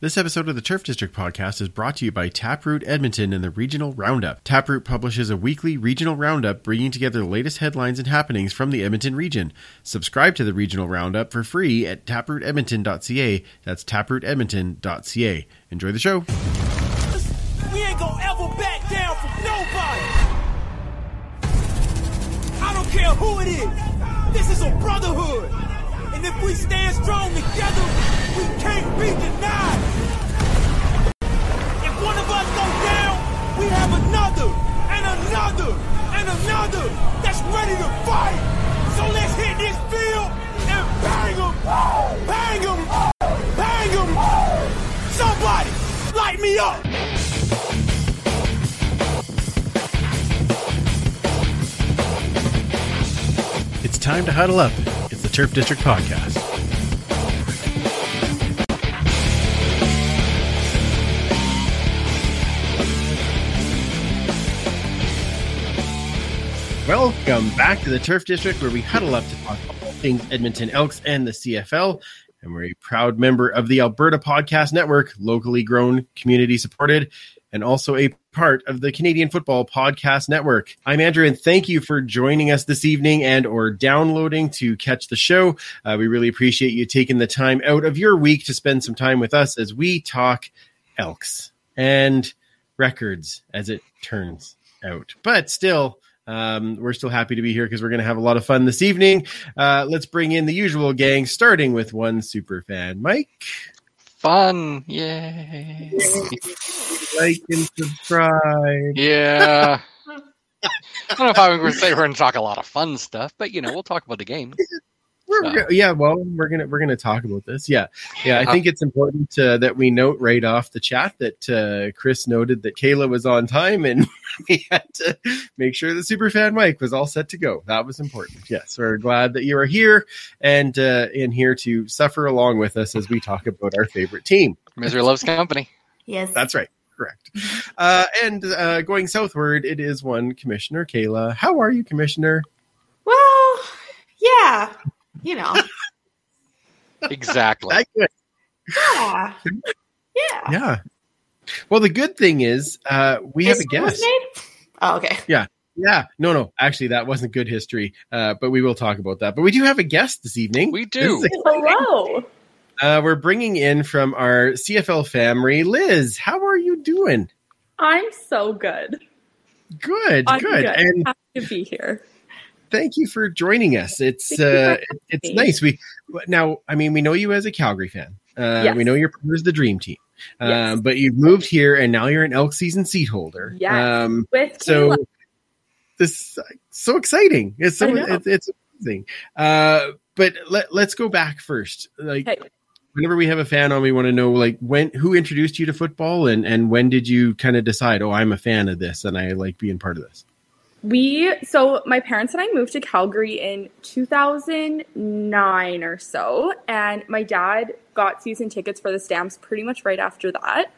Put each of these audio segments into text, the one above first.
This episode of the Turf District podcast is brought to you by Taproot Edmonton and the Regional Roundup. Taproot publishes a weekly regional roundup bringing together the latest headlines and happenings from the Edmonton region. Subscribe to the Regional Roundup for free at taprootedmonton.ca. That's taprootedmonton.ca. Enjoy the show. We ain't gonna ever back down from nobody. I don't care who it is. This is a brotherhood. And if we stand strong together, we can't be denied. One of us down, we have another and another and another that's ready to fight. So let's hit this field and bang them, bang them, bang them. Somebody light me up. It's time to huddle up. It's the Turf District podcast. Welcome back to the Turf District, where we huddle up to talk all things Edmonton Elks and the CFL. And we're a proud member of the Alberta Podcast Network, locally grown, community supported, and also a part of the Canadian Football Podcast Network. I'm Andrew, and thank you for joining us this evening and or downloading to catch the show. Uh, we really appreciate you taking the time out of your week to spend some time with us as we talk Elks and records, as it turns out. But still, um, we're still happy to be here because we're going to have a lot of fun this evening. Uh, let's bring in the usual gang, starting with one super fan, Mike. Fun. Yay. Like and subscribe. Yeah. I don't know if I would say we're going to talk a lot of fun stuff, but you know, we'll talk about the game. We're, So- we're- yeah, well, we're gonna we're gonna talk about this. Yeah, yeah. I Uh-huh. think it's important uh, that we note right off the chat that uh, Chris noted that Kayla was on time, and we had to make sure that Superfan Mike was all set to go. That was important. Yes, we're glad that you are here and uh, in here to suffer along with us as we talk about our favorite team. Misery loves company. Yes. That's right. Correct. Uh, and uh, going southward, it is one Commissioner Kayla. How are you, Commissioner? well, yeah. You know. Exactly. Yeah. Yeah. Yeah. Well, the good thing is uh, we have a guest. made? Oh, okay. Yeah, Yeah. no, no, actually, that wasn't good history, uh, but we will talk about that. But we do have a guest this evening. We do. Hello. Uh, we're bringing in from our CFL family, Liz. How are you doing? I'm so good. Good, I'm good, and Happy to be here. Thank you for joining us. It's uh, it's nice. We now, I mean, we know you as a Calgary fan. Uh, Yes. We know you're part the dream team, um, Yes. but you've moved here, and now you're an elk season seat holder. Yeah, Um, With so Kayla. this so exciting it's so it's, it's amazing uh but let, let's go back first like Okay. whenever we have a fan on we want to know like when who introduced you to football and and when did you kind of decide oh i'm a fan of this and i like being part of this we so my parents and I moved to Calgary in 2009 or so, and my dad got season tickets for the Stamps pretty much right after that.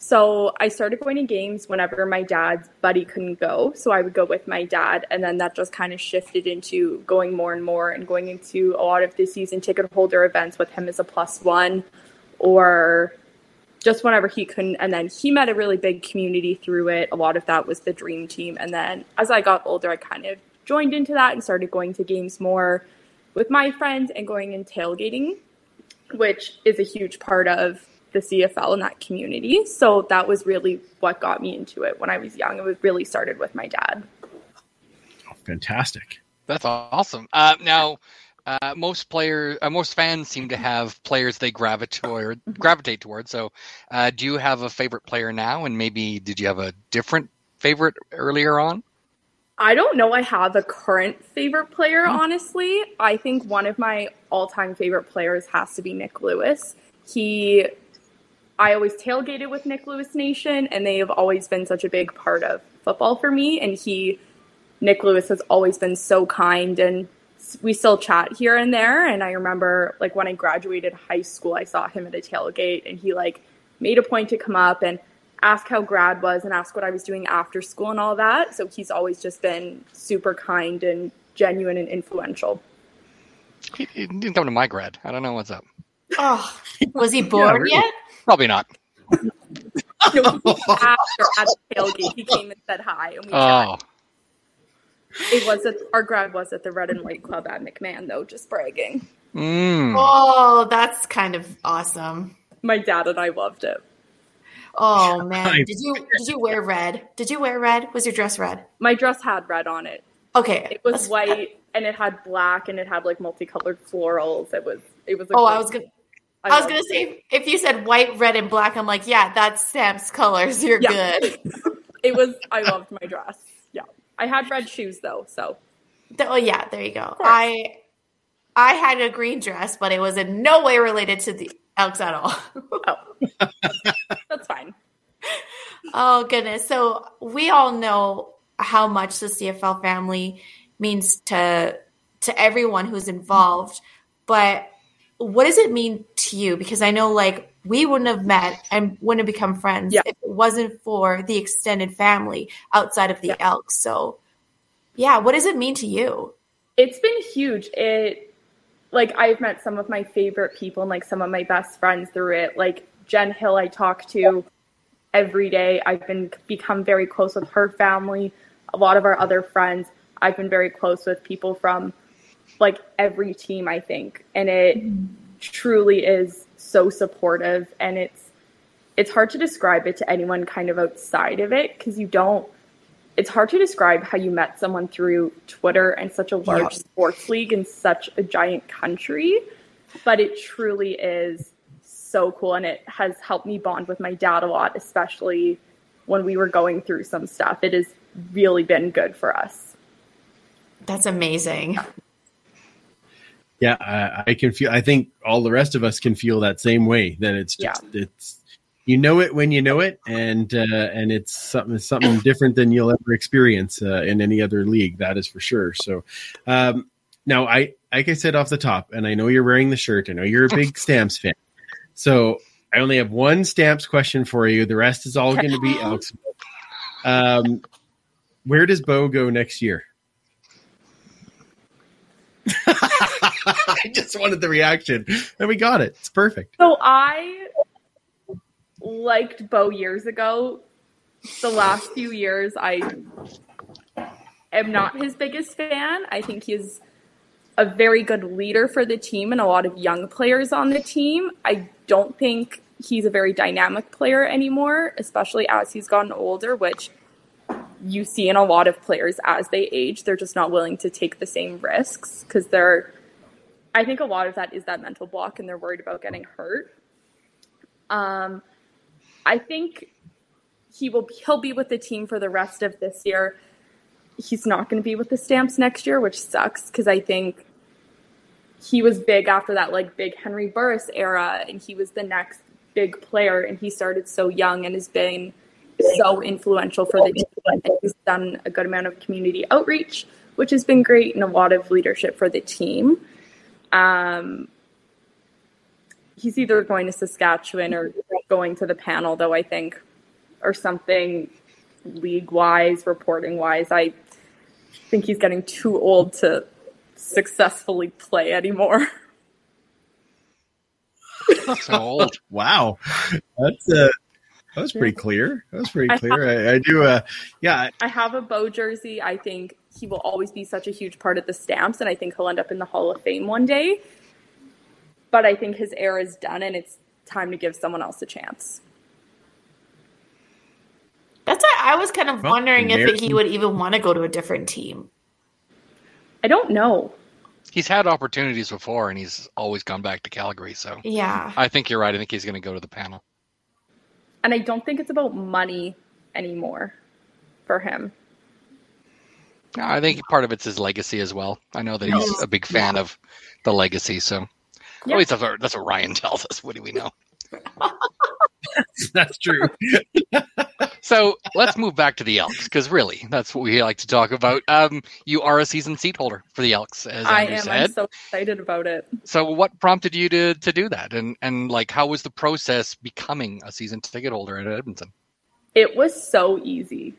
So I started going to games whenever my dad's buddy couldn't go. So I would go with my dad, and then that just kind of shifted into going more and more and going into a lot of the season ticket holder events with him as a plus one, or just whenever he couldn't. And then he met a really big community through it. A lot of that was the dream team. And then as I got older, I kind of joined into that and started going to games more with my friends and going and tailgating, which is a huge part of the CFL and that community. So that was really what got me into it when I was young. It was really started with my dad. oh, fantastic That's awesome. Uh, now, uh, most players, uh, most fans seem to have players they gravitate toward. Gravitate toward. So, uh, do you have a favorite player now? And maybe did you have a different favorite earlier on? I don't know. I have a current favorite player, honestly. I think one of my all time favorite players has to be Nik Lewis. He, I always tailgated with Nik Lewis Nation, and they have always been such a big part of football for me. And he, Nik Lewis, has always been so kind, and we still chat here and there. And I remember, like, when I graduated high school, I saw him at a tailgate, and he, like, made a point to come up and ask how grad was and ask what I was doing after school and all that. So he's always just been super kind and genuine and influential. He, he didn't come to my grad. I don't know what's up. Oh, was he bored really. yet? Probably not. No, after at the tailgate, he came and said hi, and we oh. chatted. Oh, It was at our grad was at the Red and White Club at McMahon, though. Just bragging. mm. Oh, that's kind of awesome. My dad and I loved it. Oh man, did you did you wear red? Did you wear red? Was your dress red? My dress had red on it. Okay, It was that's- white and it had black and it had like multicolored florals. It was it was. A Oh, I was gonna. I, was gonna it. say if you said white, red, and black, I'm like, yeah, that's Sam's colors. You're Yeah. good. it was. I loved my dress. I had red shoes though, so Oh yeah, there you go. I I had a green dress, but it was in no way related to the Elks at all. Oh. that's fine. oh goodness. So we all know how much the CFL family means to to everyone who's involved, but what does it mean to you? Because I know like we wouldn't have met and wouldn't have become friends Yeah. if it wasn't for the extended family outside of the Yeah. Elks. So yeah, what does it mean to you? It's been huge. It like I've met some of my favorite people and like some of my best friends through it. Like Jen Hill, I talk to every day. I've been become very close with her family. A lot of our other friends, I've been very close with people from like every team. I think, and it truly is so supportive. And it's it's hard to describe it to anyone kind of outside of it because you don't it's hard to describe how you met someone through Twitter and such a large Yeah. sports league in such a giant country, but it truly is so cool and it has helped me bond with my dad a lot, especially when we were going through some stuff. It has really been good for us. That's amazing. Yeah, I, I can feel. I think all the rest of us can feel that same way. That it's just it's you know it when you know it, and uh, and it's something something different than you'll ever experience uh, in any other league. That is for sure. So, um, now I like I said off the top, and I know you're wearing the shirt. I know you're a big Stamps fan. So I only have one Stamps question for you. The rest is all going to be Elks. Um, where does Bo go next year? I just wanted the reaction, and we got it. It's perfect. So I liked Bo years ago. The last few years, I am not his biggest fan. I think he's a very good leader for the team and a lot of young players on the team. I don't think he's a very dynamic player anymore, especially as he's gotten older, which you see in a lot of players as they age. They're just not willing to take the same risks because they're I think a lot of that is that mental block and they're worried about getting hurt. Um, I think he will he'll be with the team for the rest of this year. He's not going to be with the Stamps next year, which sucks because I think he was big after that like big Henry Burris era and he was the next big player and he started so young and has been so influential for the team. And he's done a good amount of community outreach, which has been great and a lot of leadership for the team. Um, he's either going to Saskatchewan or going to the panel, though, I think, or something league wise, reporting wise. I think he's getting too old to successfully play anymore. so old. Wow, that's uh, that was pretty clear. That was pretty clear. I, I do. Uh, yeah, I have a Bo jersey. I think he will always be such a huge part of the Stamps, and I think he'll end up in the Hall of Fame one day. But I think his era is done, and it's time to give someone else a chance. That's why I was kind of Well, wondering if American- he would even want to go to a different team. I don't know. He's had opportunities before, and he's always gone back to Calgary. So Yeah. I think you're right. I think he's going to go to the panel. And I don't think it's about money anymore for him. I think part of it's his legacy as well. I know that he's a big fan of the legacy. So Yeah. at least that's what, that's what Ryan tells us. What do we know? that's true. So let's move back to the Elks because really, that's what we like to talk about. Um, you are a season seat holder for the Elks, as I Andrew am. said. I'm so excited about it. So what prompted you to to do that, and and like how was the process becoming a season ticket holder at Edmonton? It was so easy.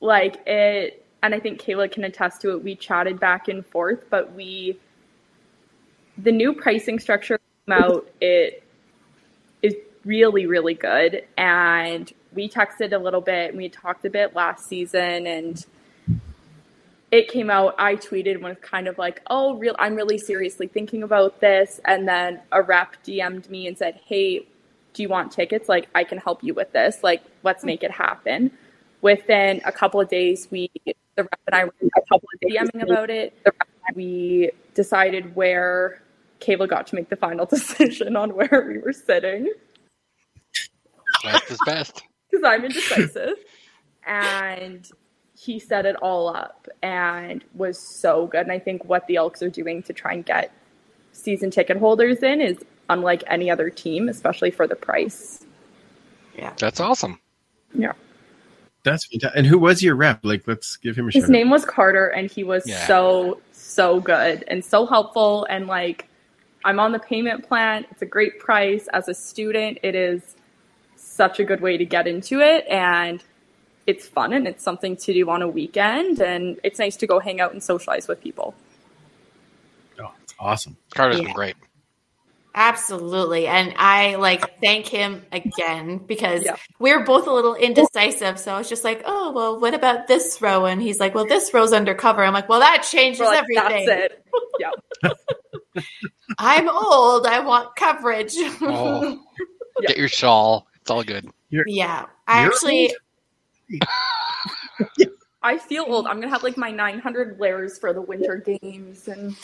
Like it, and I think Kayla can attest to it. We chatted back and forth, but we, the new pricing structure came out, it is really, really good. And we texted a little bit and we talked a bit last season and it came out i tweeted was kind of like oh real i'm really seriously thinking about this. And then a rep dm'd me and said hey do you want tickets? Like i can help you with this. Like let's make it happen. Within a couple of days we the rep and i were a couple of dming about it. We decided where Kayla got to make the final decision on where we were sitting. Best is best. Because I'm indecisive. and he set it all up and was so good. And I think what the Elks are doing to try and get season ticket holders in is unlike any other team, especially for the price. Yeah. That's awesome. Yeah. That's fantastic. And who was your rep? Like, let's give him a His shout. name was Carter and he was Yeah. so, so good and so helpful. And like, I'm on the payment plan. It's a great price. As a student, it is such a good way to get into it. And it's fun and it's something to do on a weekend. And it's nice to go hang out and socialize with people. Oh, it's awesome. Carter's Yeah. been great. Absolutely. And I like thank him again because Yeah. we're both a little indecisive. So I was just like, oh, well, what about this row? And he's like, well, this row's undercover. I'm like, well, that changes like, everything. That's it. Yeah. I'm old. I want coverage. Oh, Yeah. get your shawl. It's all good. yeah. I You're actually, I feel old. I'm gonna have like my 900 layers for the winter games, and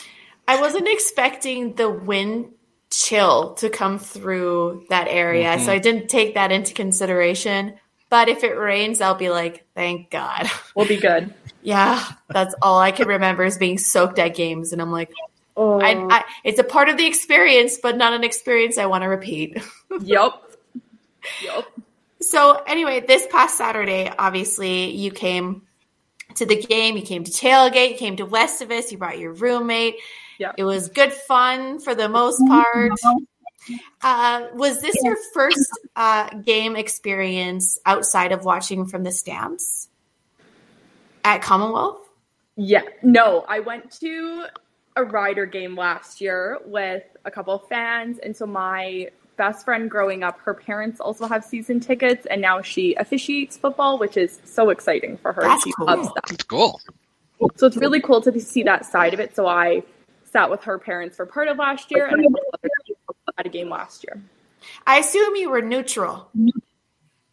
I wasn't expecting the wind chill to come through that area. Mhm. So I didn't take that into consideration. But if it rains, I'll be like, thank God. we'll be good. Yeah, that's all I can remember is being soaked at games, and I'm like, Oh, I, I, it's a part of the experience, but not an experience I want to repeat. yep, yep. So anyway, this past Saturday, obviously, you came to the game. You came to tailgate. You came to Westivus. You brought your roommate. Yeah. It was good fun for the most part. Uh, was this your first uh, game experience outside of watching from the stamps at Commonwealth? Yeah, no, I went to a rider game last year with a couple of fans, and so my best friend growing up, her parents also have season tickets, and now she officiates football, which is so exciting for her. That's she cool. loves that. It's cool. So it's really cool to see that side of it. So I sat with her parents for part of last year, and I went with other people at a game last year. I assume you were neutral.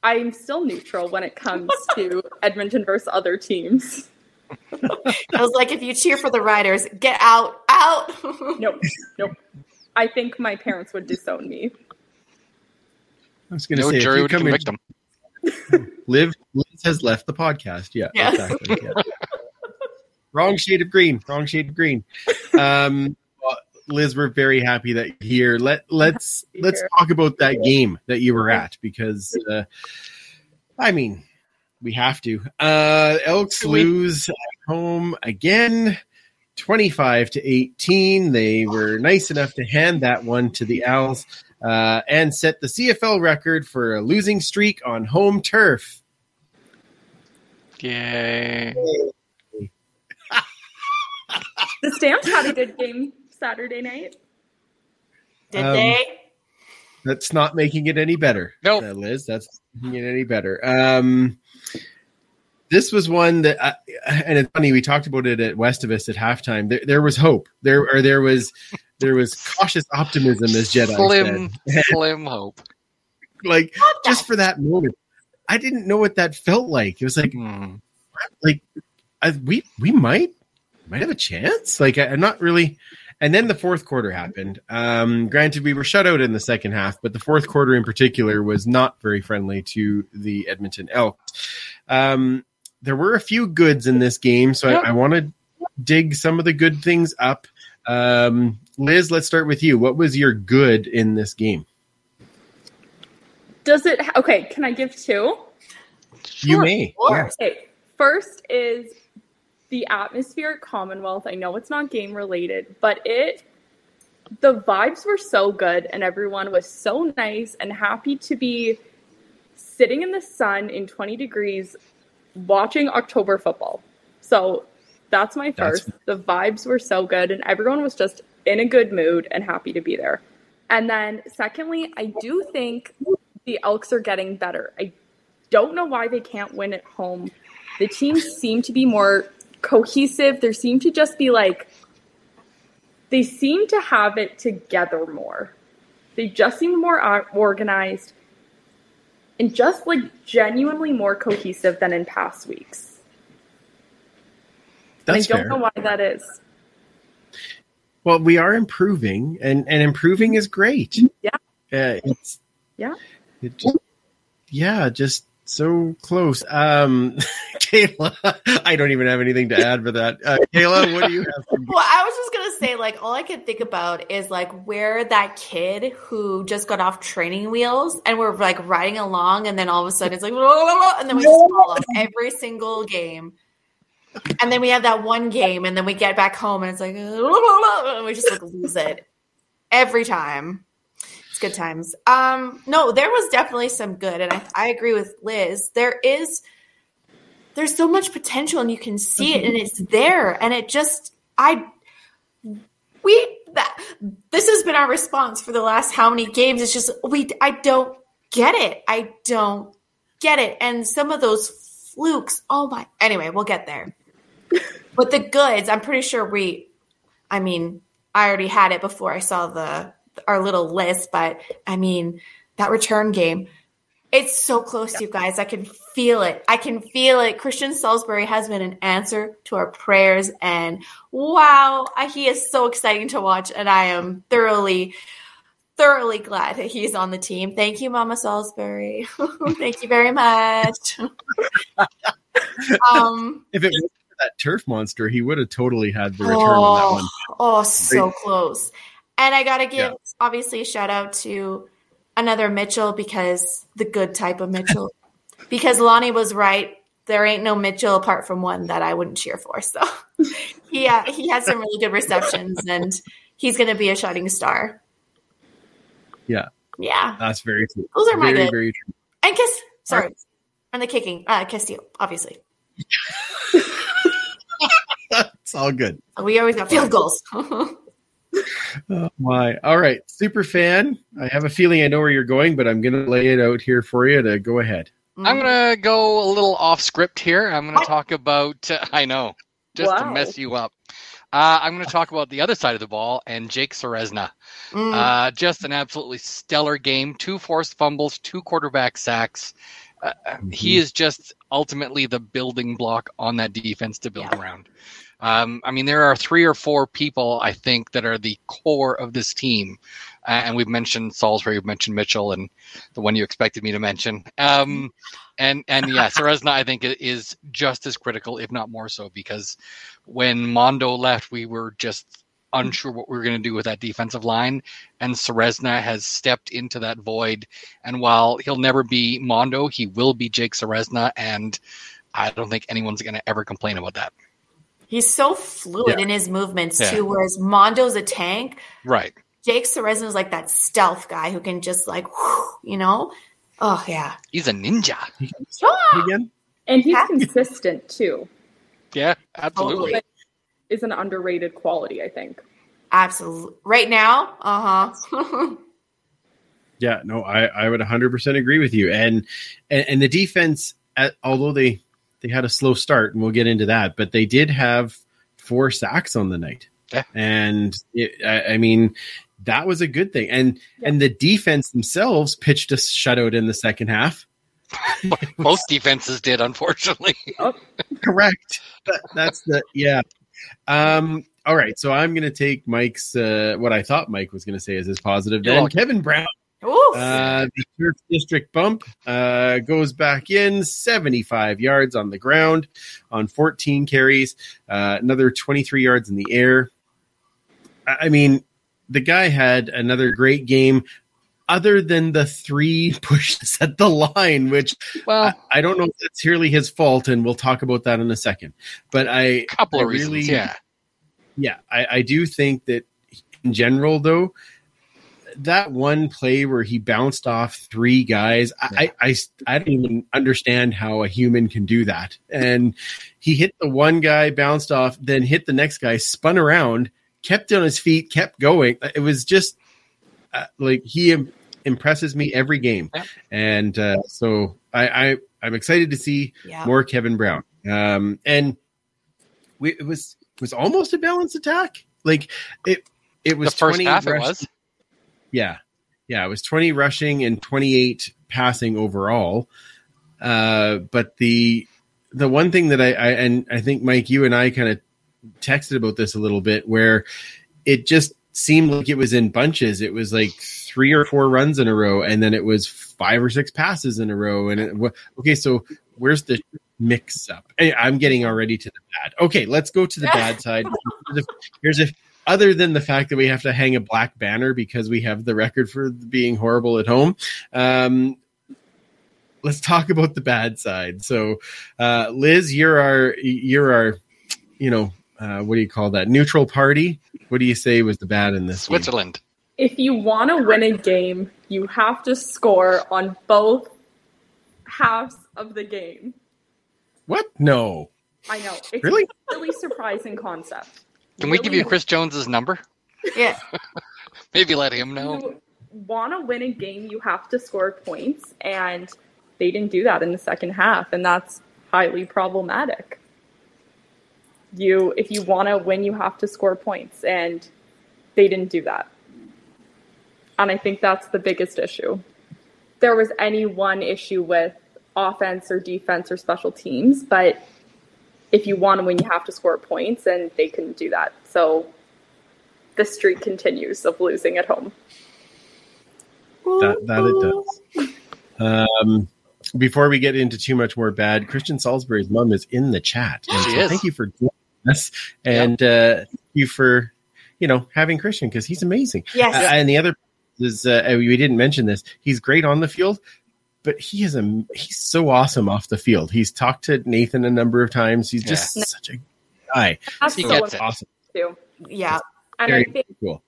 I'm still neutral when it comes to Edmonton versus other teams. I was like, if you cheer for the Riders, get out, out. Nope, nope. I think my parents would disown me. I was going to No say, if jury would convict him. Liv, Liz has left the podcast. Yeah, Yeah. exactly. yeah. Wrong shade of green. Wrong shade of green. Um, Liz, we're very happy that you're here. Let let's let's here. talk about that game that you were at because, uh, I mean, we have to. Uh, Elks We- lose at home again, twenty-five to eighteen. They were nice enough to hand that one to the Als uh, and set the CFL record for a losing streak on home turf. Yay. The Stamps had a good game Saturday night. Did Um, they? That's not making it any better. Nope. uh, Liz. That's not making it any better. Um, this was one that, I, and it's funny. We talked about it at Westivus at halftime. There, there was hope. There, or there was, there was cautious optimism, as Jedi Slim, said. slim hope. Like just for that moment, I didn't know what that felt like. It was like, Hmm. like I, we we might might have a chance. Like I, I'm not really. And then the fourth quarter happened. Um, granted, we were shut out in the second half, but the fourth quarter in particular was not very friendly to the Edmonton Elks. Um, there were a few goods in this game, so Yep. I, I want to dig some of the good things up. Um, Liz, let's start with you. What was your good in this game? Does it? Okay, can I give two? you Sure. may. Of course. Okay, first is the atmosphere at Commonwealth. I know it's not game related, but it the vibes were so good and everyone was so nice and happy to be sitting in the sun in 20 degrees watching October football. So that's my That's- first. the vibes were so good and everyone was just in a good mood and happy to be there. And then secondly, I do think the Elks are getting better. I don't know why they can't win at home. The teams seem to be more cohesive. There seem to just be like they seem to have it together more. They just seem more organized and just like genuinely more cohesive than in past weeks. And I don't fair. know why that is. Well, we are improving, and and improving is great. Yeah. Uh, Yeah. just, yeah, just so close. Um, Kayla, I don't even have anything to add for that. Uh, Kayla, what do you have? For Well, I was just gonna say, like, all I could think about is like where that kid who just got off training wheels and we're like riding along, and then all of a sudden it's like, and then we just fall off every single game. And then we have that one game, and then we get back home, and it's like, and we just like lose it every time. It's good times. Um, no, there was definitely some good, and I, I agree with Liz. There is, there's so much potential, and you can see it, and it's there, and it just, I, we that this has been our response for the last how many games? It's just we, I don't get it. I don't get it, and some of those flukes. Oh my. Anyway, we'll get there. But the goods, I'm pretty sure we. I mean, I already had it before I saw the our little list, but I mean that return game. It's so close, you guys. I can feel it. I can feel it. Christian Saulsberry has been an answer to our prayers, and wow, he is so exciting to watch, and I am thoroughly, thoroughly glad that he's on the team. Thank you, Mama Saulsberry. Thank you very much. um, If it was for that turf monster, he would have totally had the return on that one. Oh, so close. And I got to give Yeah. Obviously a shout out to another Mitchell because the good type of Mitchell. because Lonnie was right. There ain't no Mitchell apart from one that I wouldn't cheer for. So he uh, he had some really good receptions and he's going to be a shining star. Yeah. Yeah. That's very true. Those are my very, good. very true. And Kiss, sorry. And the kicking, uh, you, obviously. It's all good. We always got field goals. Oh my. All right. Super fan. I have a feeling I know where you're going, but I'm going to lay it out here for you to go ahead. I'm gonna go a little off script here. I'm gonna talk about. I know, just to mess you up. Uh, I'm gonna talk about the other side of the ball and Jake Ceresna. Mm. Uh, just an absolutely stellar game. Two forced fumbles, two quarterback sacks. Uh, He is just ultimately the building block on that defense to build Yeah. around. Um, I mean, there are three or four people I think that are the core of this team, uh, and we've mentioned Saulsberry, we've mentioned Mitchell, and the one you expected me to mention. Um, and and yeah, Ceresna I think is just as critical, if not more so, because when Mondo left, we were just unsure what we were going to do with that defensive line, and Ceresna has stepped into that void. And while he'll never be Mondo, he will be Jake Ceresna, and I don't think anyone's going to ever complain about that. He's so fluid Yeah. in his movements Yeah. too, whereas Mondo's a tank. Right. Jake Ceresna is like that stealth guy who can just like, whew, you know? Oh yeah. He's a ninja. Yeah. Again? And he's consistent too. Yeah, absolutely. Totally. Is an underrated quality, I think. Absolutely. Right now, uh huh. Yeah, no, I, I would 100% agree with you. And and, and the defense, at, although they they had a slow start, and we'll get into that, but they did have four sacks on the night. Yeah. And it, I, I mean, that was a good thing. And Yeah. and the defense themselves pitched a shutout in the second half. Most defenses did, unfortunately. Correct. That, that's the yeah. Um. All right. So I'm going to take Mike's uh, what I thought Mike was going to say as his positive. Then. Kevin Brown. Uh, the Turf District bump uh, goes back in 75 yards on the ground on 14 carries, uh, another 23 yards in the air. I mean, the guy had another great game, other than the three pushes at the line, which Well, I, I don't know if that's purely his fault, and we'll talk about that in a second. But I, a couple I of reasons. really- yeah. yeah, I, I do think that in general, though, that one play where he bounced off three guys, I, I, I, I don't even understand how a human can do that. And he hit the one guy, bounced off, then hit the next guy, spun around, kept on his feet, kept going. It was just uh, like he impresses me every game, Yeah. and uh, so I, I I'm excited to see Yeah. more Kevin Brown. Um, and we, it was it was almost a balanced attack. Like it it was the first 20 half it was. Yeah. Yeah, it was 20 rushing and 28 passing overall. Uh, but the the one thing that I, I and I think Mike, you and I kind of texted about this a little bit, where it just seemed like it was in bunches. It was like three or four runs in a row, and then it was five or six passes in a row. And it, okay, so where's the mix up? I'm getting already to the bad. Okay, let's go to the bad side. Here's a, here's a other than the fact that we have to hang a black banner because we have the record for being horrible at home. Um, let's talk about the bad side. So, uh, Liz, you're our you're our you know uh, what do you call that neutral party? What do you say was the bad in this? game? Switzerland. If you want to win a game, you have to score on both halves of the game. What? No. I know. It's Really? a really surprising concept. Can we give you Chris Jones's number? Yeah. Maybe let him know. you want to win a game, you have to score points, and they didn't do that in the second half, and that's highly problematic. You, if you want to win, you have to score points, and they didn't do that. And I think that's the biggest issue. There was any one issue with offense or defense or special teams, but if you want to win, you have to score points, and they couldn't do that. So the streak continues of losing at home. That that it does. Um, before we get into too much more bad, Christian Saulsberry's mom is in the chat. And She so is. Thank you for doing this, and uh, thank you for you know having Christian because he's amazing. Yes. Uh, and the other is uh, we didn't mention this. He's great on the field, but he is a he's so awesome off the field. He's talked to Nathan a number of times. He's just Yeah. such a guy. That's He so gets it. Awesome. too. Yeah. And I think cool.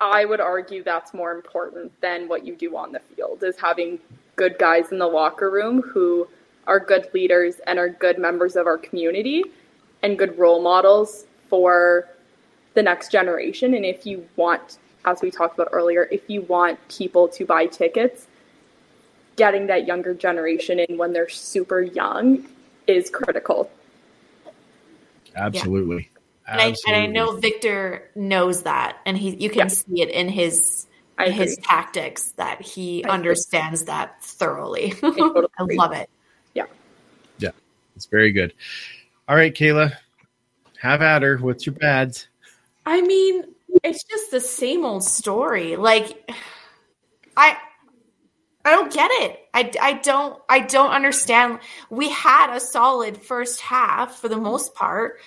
I would argue that's more important than what you do on the field is having good guys in the locker room who are good leaders and are good members of our community and good role models for the next generation. And if you want, as we talked about earlier, if you want people to buy tickets, getting that younger generation in when they're super young is critical. Absolutely. And I, and I know Victor knows that, and he you can Yeah. see it in his I his agree. tactics that he I agree. understands that thoroughly. totally I love it. Yeah. Yeah. It's very good. All right, Kayla, have at her. What's your bads? I mean, it's just the same old story. Like, I, I don't get it. I, I don't, I don't understand. We had a solid first half for the most part.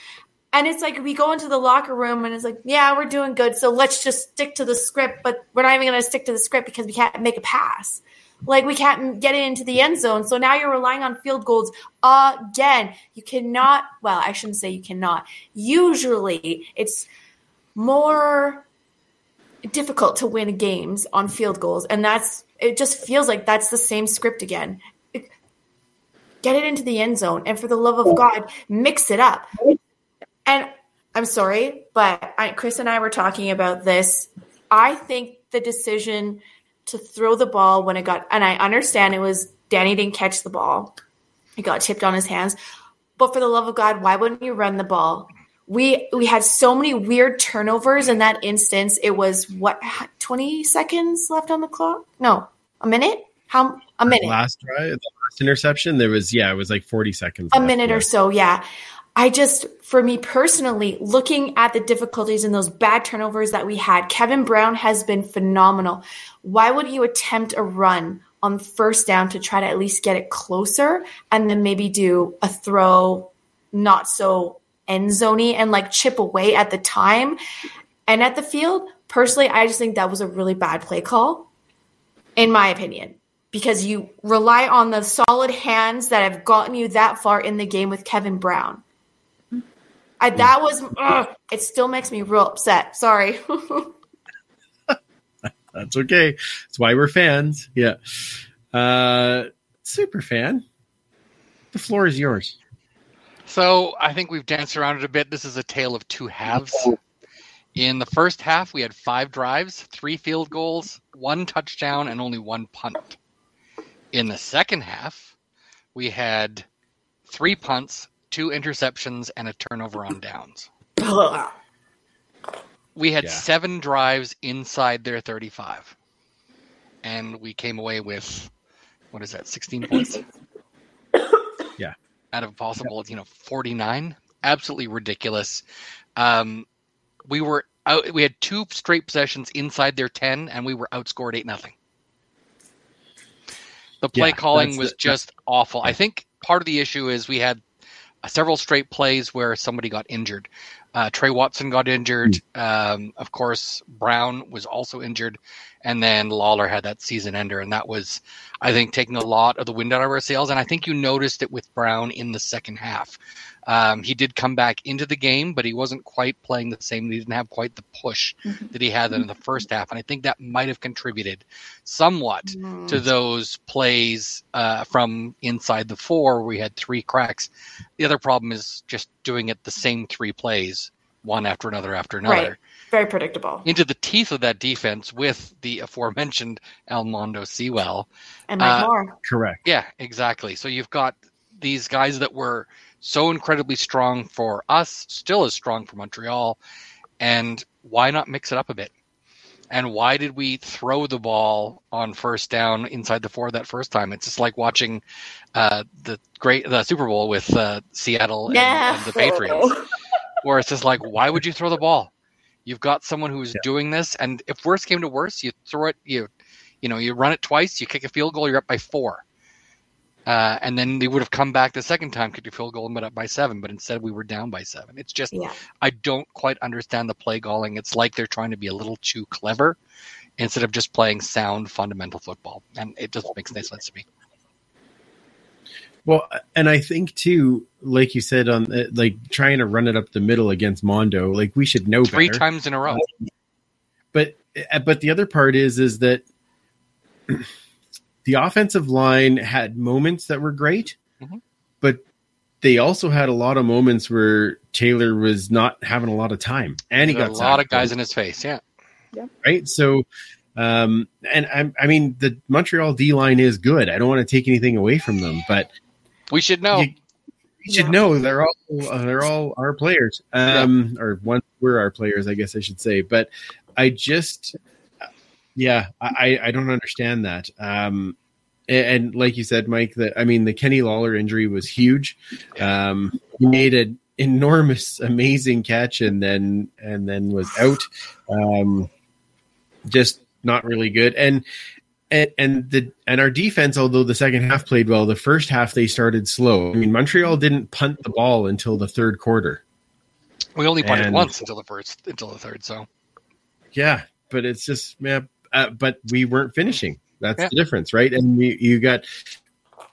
And it's like we go into the locker room and it's like, yeah, we're doing good. So let's just stick to the script, but we're not even going to stick to the script because we can't make a pass. Like we can't get it into the end zone. So now you're relying on field goals again. You cannot, well, I shouldn't say you cannot. Usually it's more difficult to win games on field goals. And that's, it just feels like that's the same script again. Get it into the end zone. And for the love of God, mix it up. And I'm sorry, but I, Chris and I were talking about this. I think the decision to throw the ball when it got, and I understand it was Danny didn't catch the ball, it got tipped on his hands. But for the love of God, why wouldn't you run the ball? We we had so many weird turnovers in that instance. It was what twenty seconds left on the clock? No, a minute. How a minute? Last try, the last interception, there was yeah, it was like forty seconds. a minute or so yeah i just for me personally looking at the difficulties in those bad turnovers that we had kevin brown has been phenomenal why would you attempt a run on first down to try to at least get it closer and then maybe do a throw not so end zoney and like chip away at the time and at the field personally i just think that was a really bad play call in my opinion, because you rely on the solid hands that have gotten you that far in the game with Kevin Brown. I, that was, ugh, it still makes me real upset. Sorry. That's okay. That's why we're fans. Yeah. Uh, super fan. The floor is yours. So I think we've danced around it a bit. This is a tale of two halves. In the first half, we had five drives, three field goals, one touchdown, and only one punt. In the second half, we had three punts, two interceptions, and a turnover on downs. We had Yeah. seven drives inside their 35. And we came away with, what is that, 16 points? Out of a possible, you know, 49. Absolutely ridiculous. Um, we were out, we had two straight possessions inside their 10, and we were outscored 8 nothing. The play Yeah, calling was the- just awful. I think part of the issue is we had several straight plays where somebody got injured. Uh, Trey Watson got injured. Um, of course, Brown was also injured, and then Lawler had that season ender, and that was, I think, taking a lot of the wind out of our sails. And I think you noticed it with Brown in the second half. Um, he did come back into the game, but he wasn't quite playing the same. He didn't have quite the push that he had in the first half, and I think that might have contributed somewhat to those plays uh, from inside the four where we had three cracks. The other problem is just doing it the same three plays, one after another after another, Right. Very predictable. into the teeth of that defense with the aforementioned Almondo Sewell. And Mike Uh, Moore. Correct. Yeah, exactly. So you've got these guys that were so incredibly strong for us, still as strong for Montreal, and why not mix it up a bit? And why did we throw the ball on first down inside the four that first time? It's just like watching uh, the great the Super Bowl with uh, Seattle and, Yeah. and the Patriots, where it's just like, why would you throw the ball? You've got someone who's Yeah. doing this, and if worse came to worse, you throw it, you you know, you run it twice, you kick a field goal, you're up by four. Uh, and then they would have come back the second time, kicked a field goal, and went up by seven. But instead, we were down by seven. It's just Yeah. I don't quite understand the play calling. It's like they're trying to be a little too clever instead of just playing sound fundamental football, and it just makes no sense to me. Well, and I think too, like you said, on uh, like trying to run it up the middle against Mondo, like we should know Three better. times in a row. But uh, but the other part is is that the offensive line had moments that were great, Mhm. but they also had a lot of moments where Taylor was not having a lot of time, and he There's got a lot of sacked, guys in his face. Yeah, right? So, um, and I, I mean, the Montreal D line is good. I don't want to take anything away from them, but we should know. you, you should Yeah. know they're all uh, they're all our players, um, or one we're our players, I guess I should say. But I just, yeah, I I don't understand that. Um, and, and like you said, Mike, that I mean, the Kenny Lawler injury was huge. Um, he made an enormous, amazing catch, and then and then was out. Um, just not really good, and. And, and the and our defense, although the second half played well, the first half they started slow. I mean, Montreal didn't punt the ball until the third quarter. we only punted and- once until the first, until the third. So Yeah, but it's just yeah. Uh, but we weren't finishing. That's Yeah. the difference, right? And we, you got.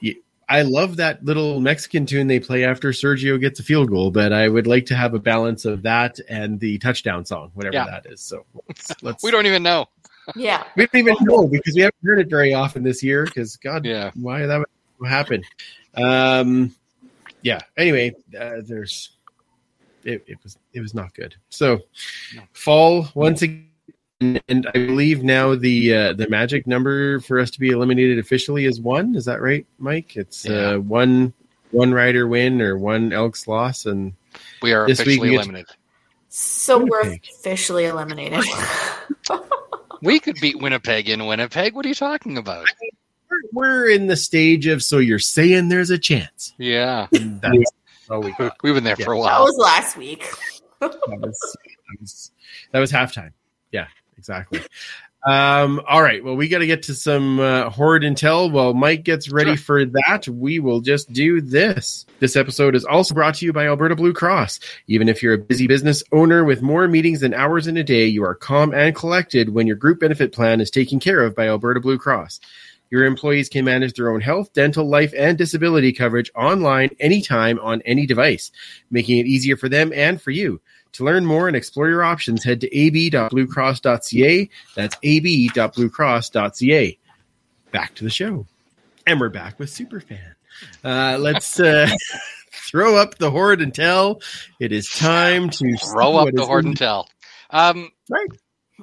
You, I love that little Mexican tune they play after Sergio gets a field goal, but I would like to have a balance of that and the touchdown song, whatever Yeah. that is. So let's, let's we don't even know. Yeah. we don't even know because we haven't heard it very often this year. Because God, Yeah. why that would happen? Um, yeah. Anyway, uh, there's it, it was it was not good. So No. fall once again, and I believe now the uh, the magic number for us to be eliminated officially is one. Is that right, Mike? It's Yeah. uh, one one rider win or one Elks loss, and We are officially we get- eliminated. So we're officially eliminated. We could beat Winnipeg in Winnipeg. What are you talking about? we're, we're in the stage of so you're saying there's a chance. Yeah, And that's all we got. we've been there Yeah. for a while. that was last week. that was, that was that was halftime. Yeah, exactly. Um, all right. Well, we got to get to some uh, horde intel. While Mike gets ready for that, we will just do this. This episode is also brought to you by Alberta Blue Cross. Even if you're a busy business owner with more meetings than hours in a day, you are calm and collected when your group benefit plan is taken care of by Alberta Blue Cross. Your employees can manage their own health, dental, life, and disability coverage online anytime on any device, making it easier for them and for you. To learn more and explore your options, head to ab.bluecross.ca. That's ab.bluecross.ca. Back to the show. And we're back with Superfan. Uh, let's uh, throw up the horde and tell. It is time to Throw up the horde and tell. Um, Right.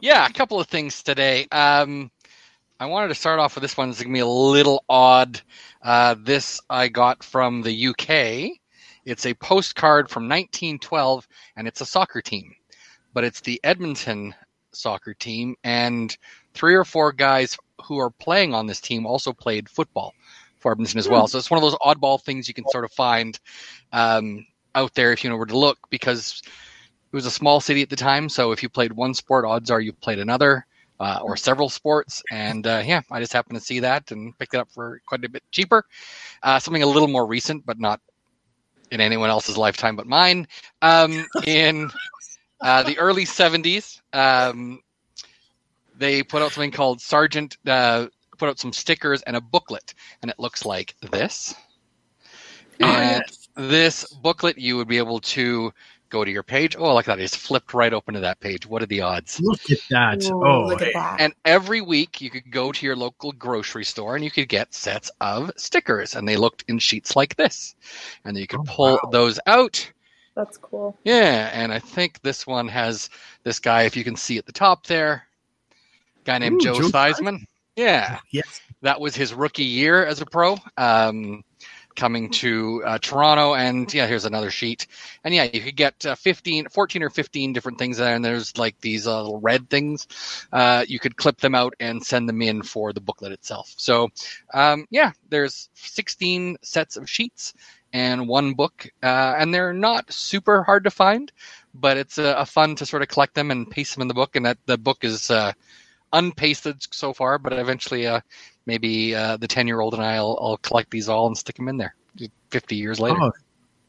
Yeah, a couple of things today. Um, I wanted to start off with this one. It's going to be a little odd. Uh, this I got from the UK. It's a postcard from 1912, and it's a soccer team, but it's the Edmonton soccer team, and three or four guys who are playing on this team also played football for Edmonton as well. So it's one of those oddball things you can sort of find um, out there if you know where to look because it was a small city at the time. So if you played one sport, odds are you played another uh, or several sports. And uh, yeah, I just happened to see that and picked it up for quite a bit cheaper. Uh, something a little more recent, but not in anyone else's lifetime but mine. Um, in uh, the early 70s, um, they put out something called Sargent, uh, put out some stickers and a booklet, and it looks like this. Oh, And yes. this booklet, you would be able to go to your page. Oh, like that. It's flipped right open to that page. What are the odds? Look at that. Ooh, oh, look at that. And every week you could go to your local grocery store and you could get sets of stickers. And they looked in sheets like this. And you could Oh, pull wow. those out. That's cool. Yeah. And I think this one has this guy, if you can see at the top there, guy named Ooh, Joe, Joe Theismann. Yeah. Yes. That was his rookie year as a pro. Um, coming to uh, Toronto. And yeah, here's another sheet. And yeah, you could get uh, 15, 14 or 15 different things there. And there's like these uh, little red things. Uh, you could clip them out and send them in for the booklet itself. So um, yeah, there's 16 sets of sheets and one book. Uh, and they're not super hard to find, but it's a, fun to sort of collect them and paste them in the book. And that the book is uh, unpasted so far, but eventually uh, maybe uh, the 10 year old and I will I'll collect these all and stick them in there 50 years later. Oh,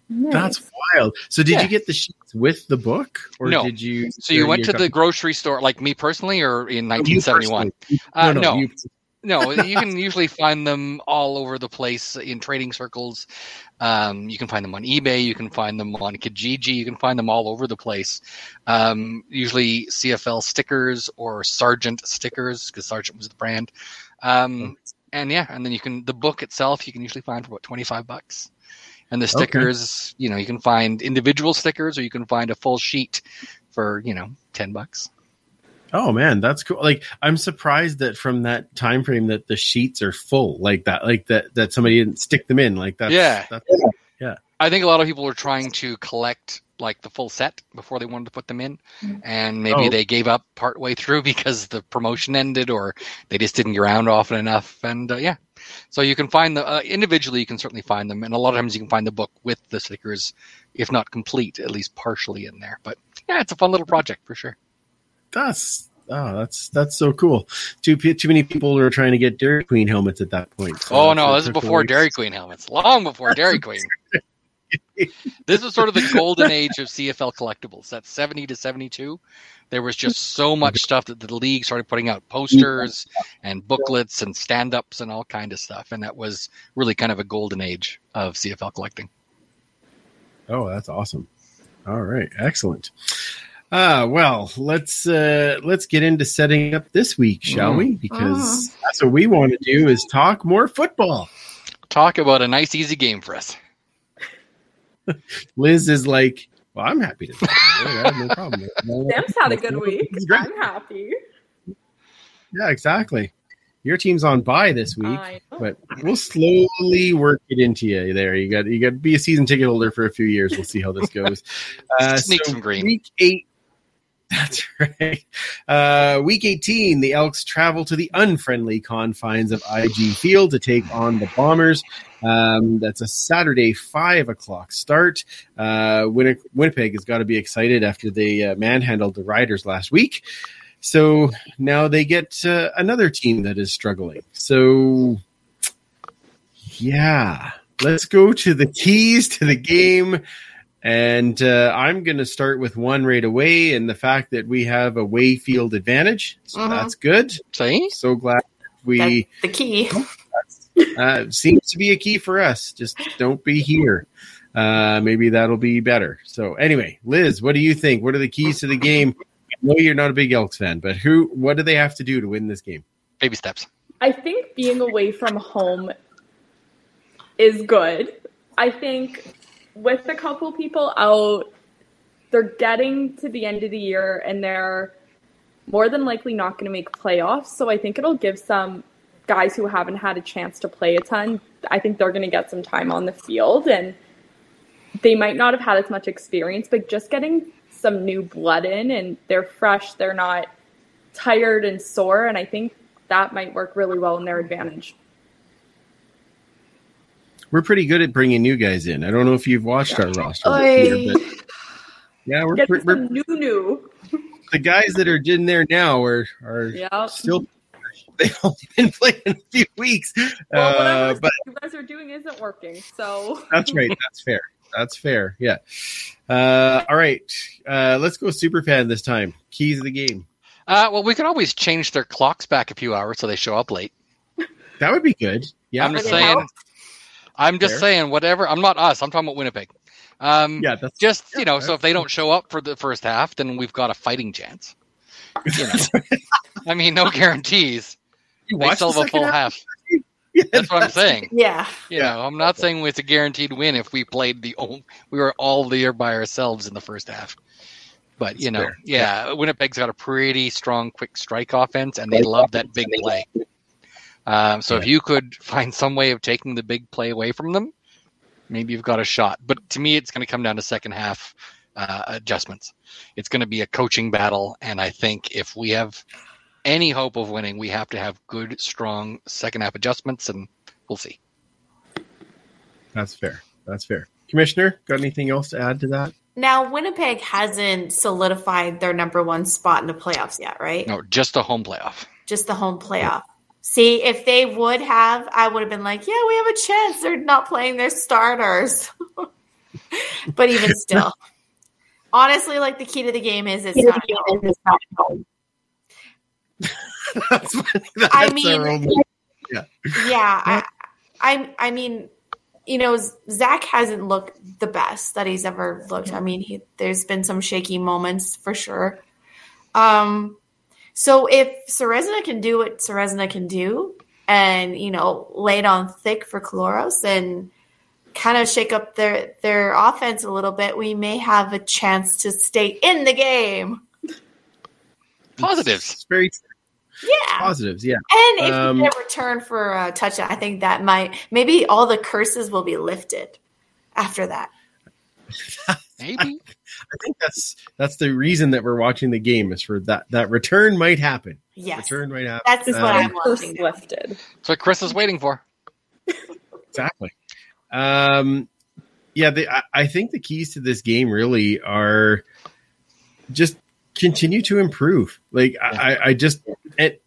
that's wild. So did Yeah. you get the sheets with the book, or No. did you? so you went to got- the grocery store, like me personally, or in Oh, you 1971? personally. Uh, no, no. you- no, you can usually find them all over the place in trading circles. Um, you can find them on eBay. You can find them on Kijiji. You can find them all over the place. Um, usually CFL stickers or Sargent stickers because Sargent was the brand. Um, and yeah, and then you can the book itself you can usually find for about twenty five bucks. And the Okay. stickers, you know, you can find individual stickers or you can find a full sheet for you know ten bucks. Oh man, that's cool. Like I'm surprised that from that time frame that the sheets are full like that, like that that somebody didn't stick them in like that. Yeah. That's, I think a lot of people were trying to collect like the full set before they wanted to put them in, Mm. and maybe Oh. they gave up part way through because the promotion ended, or they just didn't get around often enough. And uh, yeah, so you can find the uh, individually, you can certainly find them, and a lot of times you can find the book with the stickers, if not complete, at least partially in there. But yeah, it's a fun little project for sure. That's oh, that's that's so cool. Too too many people were trying to get Dairy Queen helmets at that point. so oh no, this is before away- Dairy Queen helmets, long before Dairy Queen. this was sort of the golden age of CFL collectibles. That's 70 to 72. There was just so much stuff that the league started putting out posters and booklets and stand ups and all kind of stuff. And that was really kind of a golden age of CFL collecting. Oh, that's awesome. All right, excellent. Uh, well, let's uh, let's get into setting up this week, shall Mm. we? Because that's what we want to do is talk more football. Talk about a nice, easy game for us. Liz is like, well, I'm happy to. Talk about. I have no problem. Sam's had a good week. I'm happy. Yeah, exactly. Your team's on bye this week, but we'll slowly work it into you. There, you got you got to be a season ticket holder for a few years. We'll see how this goes. Uh, Sneak some green. Week eight. That's right. Uh, week 18, the Elks travel to the unfriendly confines of IG Field to take on the Bombers. Um, that's a Saturday, 5 o'clock start. Uh, Winni- Winnipeg has got to be excited after they uh, manhandled the Riders last week. So now they get uh, another team that is struggling. So, yeah, let's go to the keys to the game. And uh, I'm going to start with one right away, and the fact that we have a way field advantage. So Mhm. that's good. See? So glad we That's the key. uh, seems to be a key for us. Just don't be here. Uh, maybe that'll be better. So anyway, Liz, what do you think? What are the keys to the game? I know you're not a big Elks fan, but who? What do they have to do to win this game? Baby steps. I think being away from home is good. I think with a couple people out, they're getting to the end of the year and they're more than likely not going to make playoffs. So I think it'll give some guys who haven't had a chance to play a ton, I think they're going to get some time on the field and they might not have had as much experience, but just getting some new blood in and they're fresh, they're not tired and sore. And I think that might work really well in their advantage. We're pretty good at bringing new guys in. I don't know if you've watched our roster. Here, but yeah, we're, Get we're, we're new new. the guys that are in there now are are Yeah. still they've only been playing a few weeks. Well, uh, but you guys are doing isn't working. So that's right. That's fair. That's fair. Yeah. Uh, all right. Uh, let's go super fan this time. Keys of the game. Uh, well, we can always change their clocks back a few hours so they show up late. That would be good. Yeah. I'm just Would it saying. Help? I'm just Fair. saying whatever. I'm not us. I'm talking about Winnipeg. Um, Yeah. That's Just you know, Yeah, so if they don't show up for the first half, then we've got a fighting chance. You know, I mean, no guarantees. you They watched still have a full second half. Yeah, That's what I'm saying. Yeah. You know, I'm not saying it's a guaranteed win if we played the old, we were all there by ourselves in the first half. But you know, fair. yeah, Winnipeg's got a pretty strong quick strike offense, and they love that big play. Um, so if you could find some way of taking the big play away from them, maybe you've got a shot. But to me, it's going to come down to second half uh, adjustments. It's going to be a coaching battle, and I think if we have any hope of winning, we have to have good, strong second half adjustments, and we'll see. That's fair. That's fair. Commissioner, got anything else to add to that? Now, Winnipeg hasn't solidified their number one spot in the playoffs yet, right? No, just the home playoff. Just the home playoff. See, if they would have, I would have been like, yeah, we have a chance. They're not playing their starters. but even still, honestly, like the key to the game is it's not at home. that's, that's I our mean, own- yeah, I, I, I mean, you know, Zach hasn't looked the best that he's ever looked. I mean, he, there's been some shaky moments for sure. Um, so if Ceresna can do what Ceresna can do, and you know, lay it on thick for Collaros and kind of shake up their their offense a little bit, we may have a chance to stay in the game. Positives. It's very Yeah. positives. Yeah. And if Um, you get a return for a touchdown, I think that might maybe all the curses will be lifted after that. Maybe. I think that's that's the reason that we're watching the game is for that that return might happen. Yes, Return might happen. that's what Um, I'm Curse watching. lifted. That's what Chris is waiting for. Exactly. Um, yeah, the, I, I think the keys to this game really are just continue to improve. Like I, I, I just at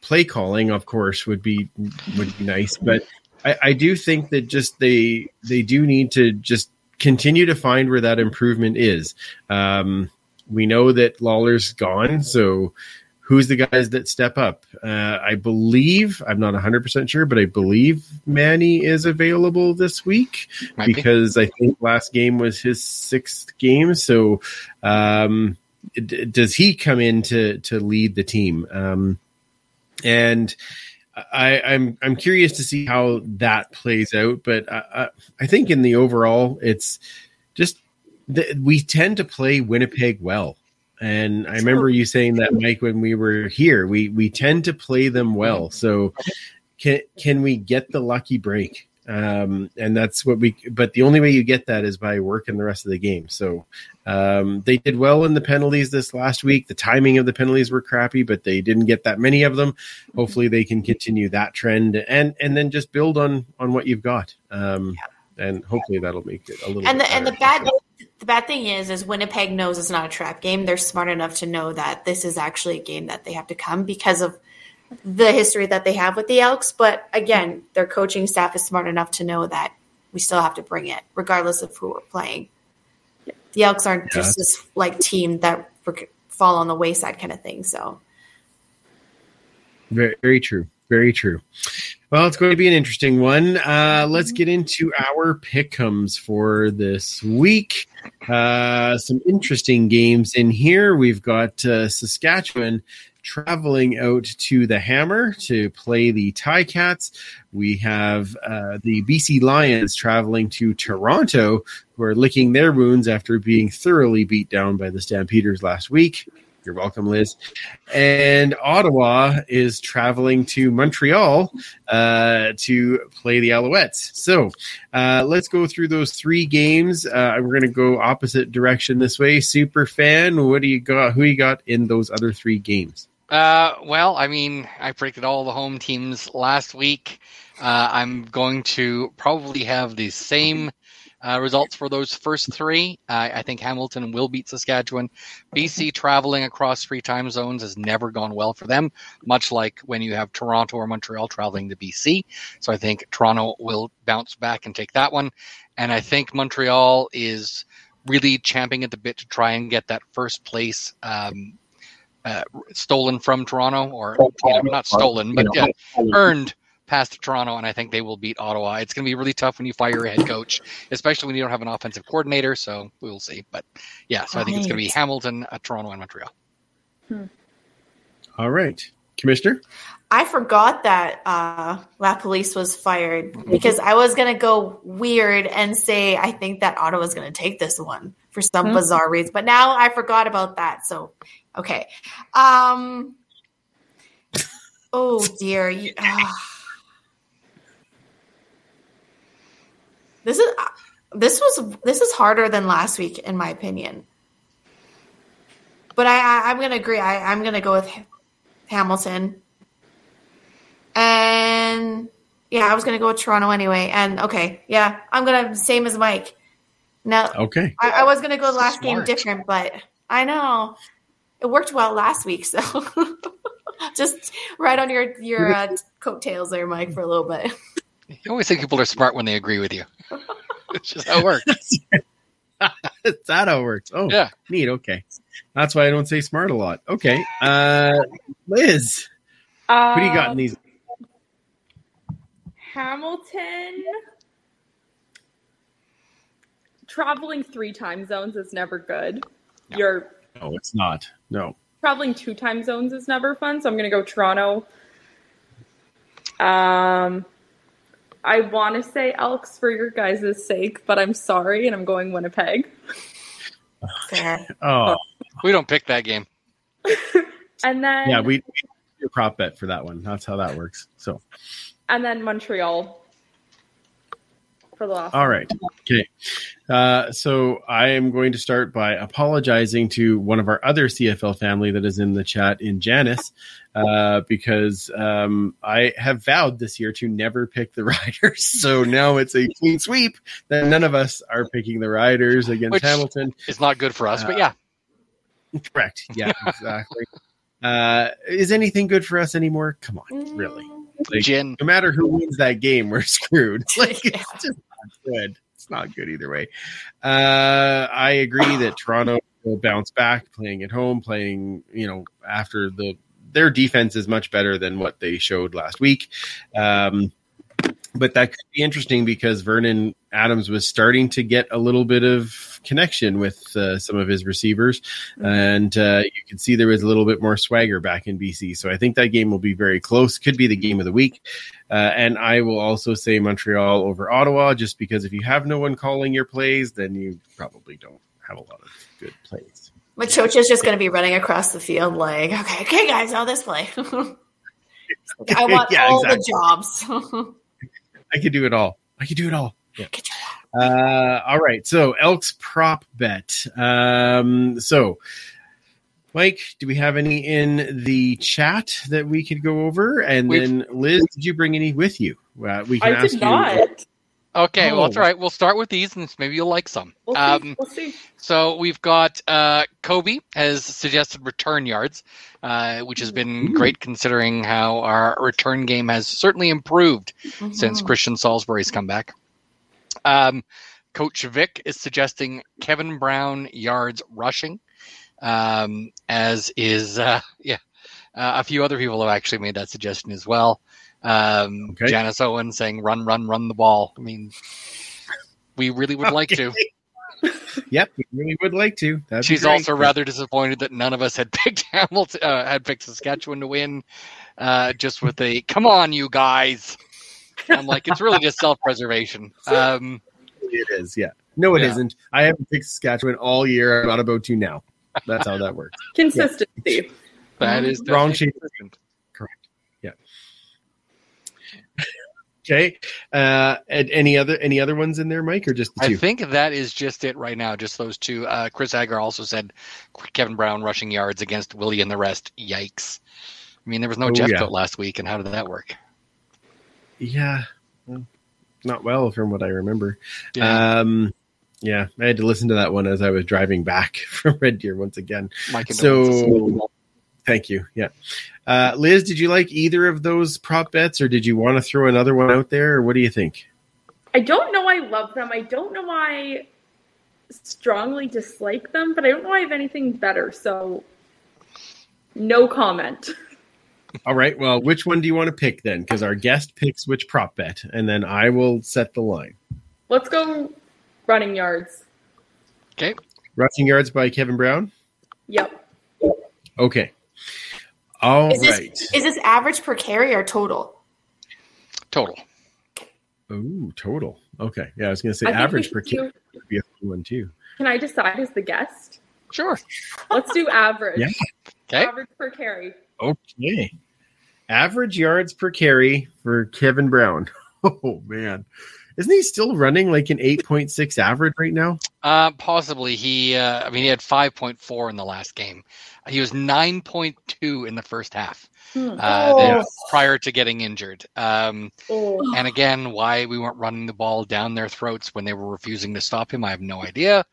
play calling, of course, would be would be nice, but I, I do think that just they they do need to just continue to find where that improvement is. Um, we know that Lawler's gone, so who's the guys that step up? Uh, I believe I'm not 100 percent sure, but I believe Manny is available this week Might be. because I think last game was his sixth game. So, um, d- does he come in to to lead the team? Um, and I, I'm I'm curious to see how that plays out. But I, I, I think in the overall, it's just th- we tend to play Winnipeg well. And I remember you saying that, Mike, when we were here. We we tend to play them well. So can can we get the lucky break? Um, and that's what we. But the only way you get that is by working the rest of the game. So um, they did well in the penalties this last week. The timing of the penalties were crappy, but they didn't get that many of them. Hopefully, they can continue that trend and and then just build on on what you've got. Um, yeah. and hopefully that'll make it a little. And bit the and the bad the bad thing is is Winnipeg knows it's not a trap game. They're smart enough to know that this is actually a game that they have to come because of the history that they have with the Elks. But again, their coaching staff is smart enough to know that we still have to bring it, regardless of who we're playing. The Elks aren't Yeah. just this like team that fall on the wayside kind of thing. So Very, very true. Very true. Well, it's going to be an interesting one. Uh, let's get into our pickums for this week. Uh, some interesting games in here. We've got uh, Saskatchewan traveling out to the Hammer to play the Ti-Cats. We have uh, the BC Lions traveling to Toronto, who are licking their wounds after being thoroughly beat down by the Stampeders last week. You're welcome, Liz. And Ottawa is traveling to Montreal uh, to play the Alouettes. So uh, let's go through those three games. Uh, we're going to go opposite direction this way. Super fan, what do you got? Who you got in those other three games? Uh, well, I mean, I predicted all the home teams last week. Uh, I'm going to probably have the same uh, results for those first three. I think Hamilton will beat Saskatchewan. BC traveling across three time zones has never gone well for them, much like when you have Toronto or Montreal traveling to BC. So I think Toronto will bounce back and take that one. And I think Montreal is really champing at the bit to try and get that first place um, uh, stolen from Toronto, or you know, not stolen, but yeah, earned past Toronto, and I think they will beat Ottawa. It's going to be really tough when you fire a head coach, especially when you don't have an offensive coordinator. So we will see. But yeah, so I think it's going to be Hamilton, uh, Toronto, and Montreal. All right. Commissioner? I forgot that uh, LaPolice was fired because I was gonna go weird and say I think that Ottawa's gonna take this one for some Hmm. bizarre reason. But now I forgot about that. So okay. Um. Oh dear. You-. This is this was this is harder than last week in my opinion. But I, I I'm gonna agree. I, I'm gonna go with Hamilton. And yeah, I was gonna go with Toronto anyway. And okay, yeah, I'm gonna same as Mike. No, Okay. I, I was gonna go last game different, but I know it worked well last week. So just right on your your uh, coattails there, Mike, for a little bit. You always think people are smart when they agree with you. it's just how it works. Is that how it works? Oh, Yeah. neat. Okay. That's why I don't say smart a lot. Okay. Uh, Liz, what do you got in Um, these? Hamilton. Traveling three time zones is never good. No. You're No, it's not. No. traveling two time zones is never fun, so I'm gonna go Toronto. Um, I want to say Elks for your guys' sake, but I'm sorry, and I'm going Winnipeg. Oh, We don't pick that game. And then yeah. We, we do prop bet for that one. That's how that works. So, and then Montreal for the last. all right. Okay. Uh, so I am going to start by apologizing to one of our other CFL family that is in the chat in Janice, uh, because um, I have vowed this year to never pick the Riders. So now it's a clean sweep that none of us are picking the Riders against Which- Hamilton. It's not good for us, but Uh, yeah. Correct. Yeah, exactly. uh, is anything good for us anymore? Come on, really. Like, Gin. no matter who wins that game, we're screwed. Like Yeah. it's just not good. It's not good either way. Uh, I agree that Toronto will bounce back, playing at home, playing you know after the their defense is much better than what they showed last week. Um, but that could be interesting because Vernon Adams was starting to get a little bit of connection with uh, some of his receivers, and uh, you can see there was a little bit more swagger back in BC. So I think that game will be very close. Could be the game of the week. Uh, and I will also say Montreal over Ottawa, just because if you have no one calling your plays, then you probably don't have a lot of good plays. Machocha's just going to be running across the field like, okay, okay, guys, now this play. I want Yeah, all exactly. the jobs. I could do it all. I could do it all. Yeah. Uh, all right. So Elks prop bet. Um, so Mike, do we have any in the chat that we could go over? And We've- then Liz, did you bring any with you? Uh, we can I ask did you. Okay, well, Oh. it's all right. We'll start with these, and maybe you'll like some. We'll see. Um, we'll see. So we've got uh, Kobe has suggested return yards, uh, which has been great considering how our return game has certainly improved since Mhm. Christian Saulsberry's come back. Um, Coach Vic is suggesting Kevin Brown yards rushing, um, as is uh, yeah, uh, a few other people have actually made that suggestion as well. Um, Okay. Janice Owen saying run, run, run the ball. I mean, we really would like to. Yep, we really would like to. That'd She's also rather disappointed that none of us had picked Hamilton, uh, had picked Saskatchewan to win. Uh, just with a come on, you guys. I'm like, it's really just self-preservation. Um, It is, yeah. No, it Yeah. not I haven't picked Saskatchewan all year. I'm not about to now. That's how that works. Consistency. that is Wrong definitely shape. consistent. Okay. Uh, and any other any other ones in there, Mike, or just I think that is just it right now. Just those two. Uh, Chris Agar also said Kevin Brown rushing yards against Willie and the rest. Yikes! I mean, there was no Oh, Jeff yeah. Coat last week, and how did that work? yeah, well, not well from what I remember. Yeah, Um, yeah, I had to listen to that one as I was driving back from Red Deer once again. So, thank you. Yeah, uh, Liz, did you like either of those prop bets, or did you want to throw another one out there, or what do you think? I don't know I love them. I don't know I strongly dislike them, but I don't know I have anything better. So, no comment. All right. Well, which one do you want to pick then? Because our guest picks which prop bet, and then I will set the line. Let's go running yards. okay, Rushing yards by Kevin Brown. Yep. Okay. All Is this is this average per carry or total? total. Ooh, total. Okay. Yeah, I was going to say I average should per do- would be a fun one too. Can I decide as the guest? Sure. Let's do average. Yeah. Okay. Average per carry. Okay. Average yards per carry for Kevin Brown. Oh man. Isn't he still running like an 8.6 average right now? Uh, possibly he. Uh, I mean, he had five point four in the last game. He was nine point two in the first half. Hmm. Uh, Oh. prior to getting injured. Um, Oh. and again, why we weren't running the ball down their throats when they were refusing to stop him, I have no idea.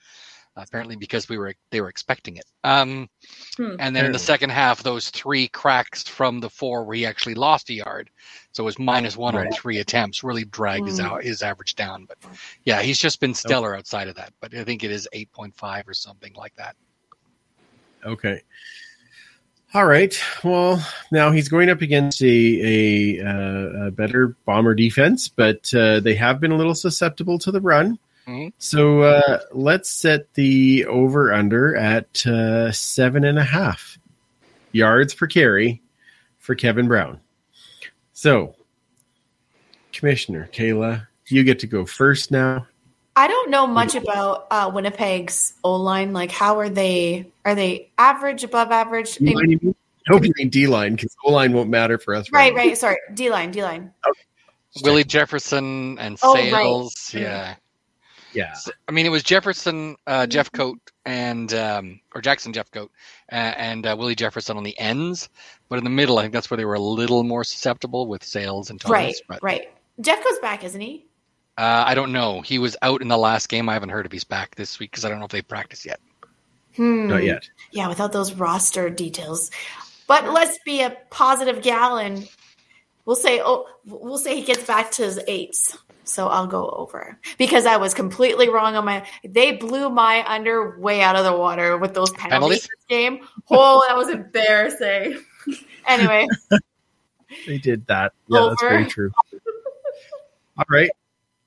apparently, because we were they were expecting it. Um, Hmm. and then in the second half, those three cracks from the four where he actually lost a yard, so it was minus one on three attempts, really dragged his Hmm. out his average down. But yeah, he's just been stellar outside of that. But I think it is eight point five or something like that. Okay. All right. Well, now he's going up against a a, uh, a better bomber defense, but uh, they have been a little susceptible to the run. Mhm. So uh, let's set the over under at uh, seven and a half yards per carry for Kevin Brown. So, Commissioner Kayla, you get to go first now. I don't know much about uh, Winnipeg's O line. Like, how are they? Are they average, above average? D line. I hope you mean D line because O line won't matter for us. right, now. right. Sorry, D line, D line. Willie Jefferson and Oh, right. Sayles, yeah. Yeah. I mean, it was Jefferson, uh, Jeffcoat, and um, or Jackson Jeffcoat, uh, and uh, Willie Jefferson on the ends. But in the middle, I think that's where they were a little more susceptible with Sayles and Thomas. Right, But, right. Jeff goes back, isn't he? Uh, I don't know. He was out in the last game. I haven't heard if he's back this week because I don't know if they practiced yet. Hmm. Not yet. Yeah, without those roster details. But let's be a positive gal and we'll say oh we'll say he gets back to his eights. So I'll go over because I was completely wrong on my. They blew my under way out of the water with those penalties, Penalties? this game. Oh, that was embarrassing. anyway, They did that. Yeah, that's very true. All right.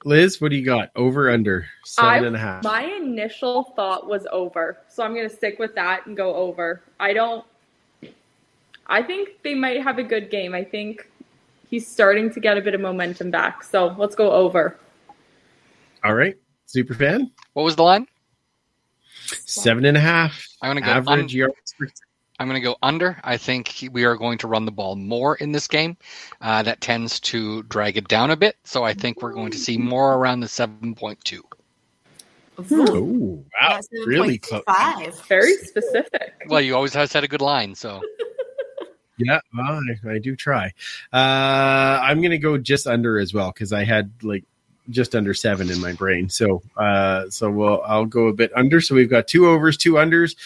Liz, what do you got? Over under seven I- and a half. My initial thought was over, so I'm going to stick with that and go over. I don't. I think they might have a good game. I think he's starting to get a bit of momentum back. So let's go over. All right. Super fan. What was the line? Seven and a half. I'm going to go. Average un- yards per I'm going to go under. I think we are going to run the ball more in this game. Uh, that tends to drag it down a bit. So I think we're going to see more around the 7.2. Oh, wow. Really close. Five. Very specific. Well, you always have set a good line. So Yeah, well, I, I do try. Uh, I'm going to go just under as well because I had like just under seven in my brain. So, uh, so we'll I'll go a bit under. So we've got two overs, two unders.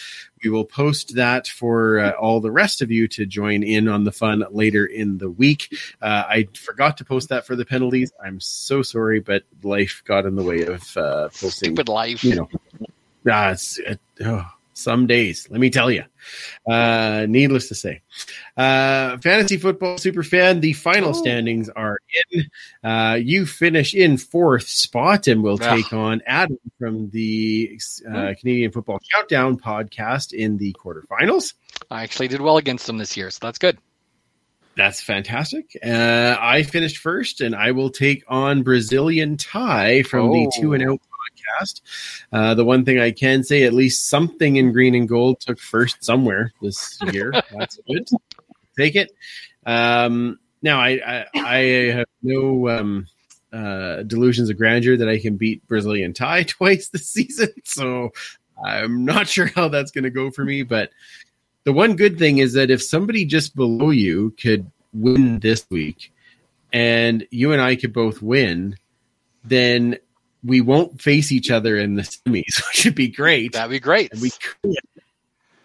We will post that for uh, all the rest of you to join in on the fun later in the week. Uh, I forgot to post that for the penalties. I'm so sorry, but life got in the way of uh, posting stupid life. you know, ah, it's, it, oh, some days, let me tell you. Uh, needless to say, uh, fantasy football super fan. The final standings are in. Uh, you finish in fourth spot, and we'll Ah. take on Adam from the uh, Canadian Football Countdown podcast in the quarterfinals. I actually did well against them this year, so that's good. That's fantastic. Uh, I finished first, and I will take on Brazilian Tie from the Oh. Two and Out podcast. Uh, the one thing I can say, at least something in green and gold took first somewhere this year. That's good. Take it. Um, now, I, I, I have no um, uh, delusions of grandeur that I can beat Brazilian Tie twice this season, so I'm not sure how that's going to go for me, but the one good thing is that if somebody just below you could win this week and you and I could both win, then we won't face each other in the semis, which would be great. That'd be great. And we could,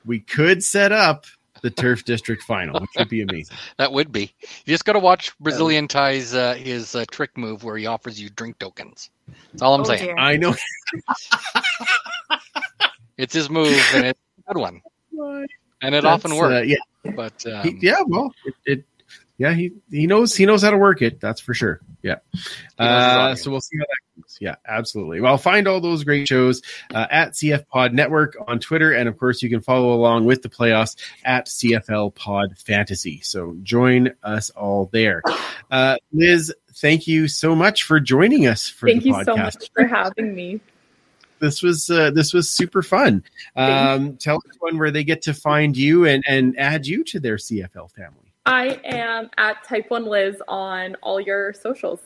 we could set up the turf district final, which would be amazing. That would be. You just got to watch Brazilian Ty's uh, his uh, trick move where he offers you drink tokens. That's all I'm Oh, saying. dear. I know. It's his move, and it's a good one, and it often works. uh, yeah, But um, yeah. Well, it, it. Yeah, he he knows he knows how to work it. That's for sure. Yeah. Uh, so we'll see how that goes. Yeah, absolutely. Well, find all those great shows uh, at CF Pod Network on Twitter, and of course, you can follow along with the playoffs at CFL Pod Fantasy. So join us all there. Uh, Liz, thank you so much for joining us for this podcast. Thank you podcast. so much for having me. This was uh, this was super fun. Um, tell everyone where they get to find you and and add you to their CFL family. I am at Type One Liz on all your socials.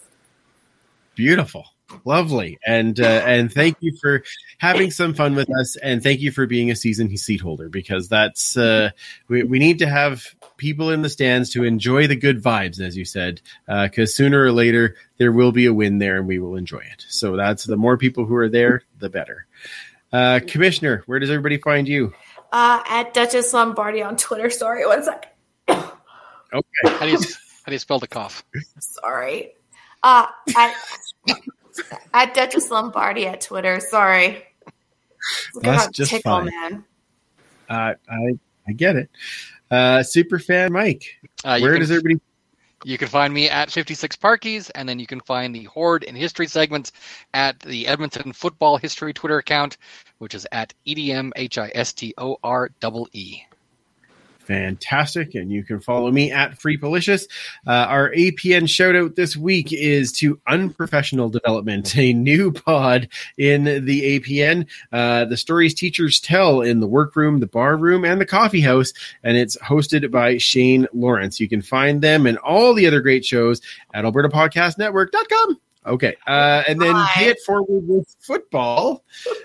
Beautiful, lovely, and uh, and thank you for having some fun with us, and thank you for being a season seat holder because that's uh, we we need to have people in the stands to enjoy the good vibes, as you said, because sooner or later there will be a win there, and we will enjoy it. So that's the more people who are there, the better. Uh, Commissioner, where does everybody find you? Uh, at Duchess Lombardi on Twitter. Sorry, one sec. Okay, how do you how do you spell the cough? Sorry. Uh, at, at Duchess Lombardi at Twitter. Sorry. Look That's just tickle, fine. man. uh, I I get it. Uh, super fan Mike, Uh, where can- does everybody? You can find me at 56 Parkies, and then you can find the Horde and History segments at the Edmonton Football History Twitter account, which is at E EDMHISTOREE. Fantastic. And you can follow me at Free Policious. Uh, our APN shout out this week is to Unprofessional Development, a new pod in the APN. Uh, the stories teachers tell in the workroom, the bar room, and the coffee house. And it's hosted by Shane Lawrence. You can find them and all the other great shows at albertapodcastnetwork.com. Okay. Uh, and then Bye. pay it forward with football.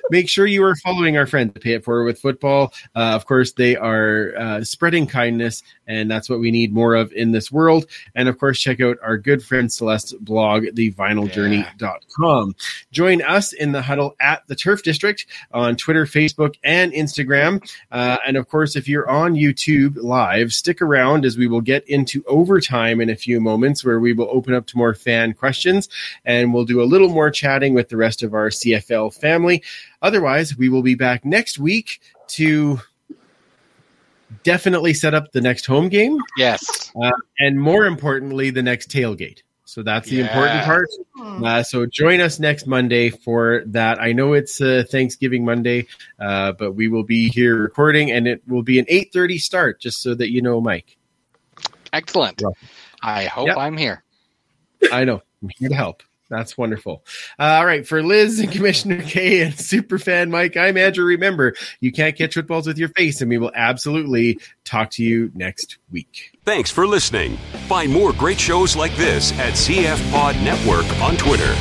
Make sure you are following our friends at Pay It Forward with Football. Uh, of course, they are uh, spreading kindness, and that's what we need more of in this world. And of course, check out our good friend Celeste's blog, thevinyljourney.com. Join us in the huddle at the Turf District on Twitter, Facebook, and Instagram. Uh, and of course, if you're on YouTube live, stick around as we will get into overtime in a few moments where we will open up to more fan questions and we'll do a little more chatting with the rest of our CFL family. Otherwise, we will be back next week to definitely set up the next home game Yes. and more importantly, the next tailgate. So that's the important part. Hmm. Uh, so join us next Monday for that. I know it's uh, Thanksgiving Monday, uh, but we will be here recording, and it will be an eight thirty start, just so that you know, Mike. Excellent. Well, I hope yep. I'm here. I know. I'm here to help. That's wonderful. Uh, all right, for Liz and Commissioner K and Superfan Mike, I'm Andrew. Remember, you can't catch footballs with your face, and we will absolutely talk to you next week. Thanks for listening. Find more great shows like this at CF Pod Network on Twitter.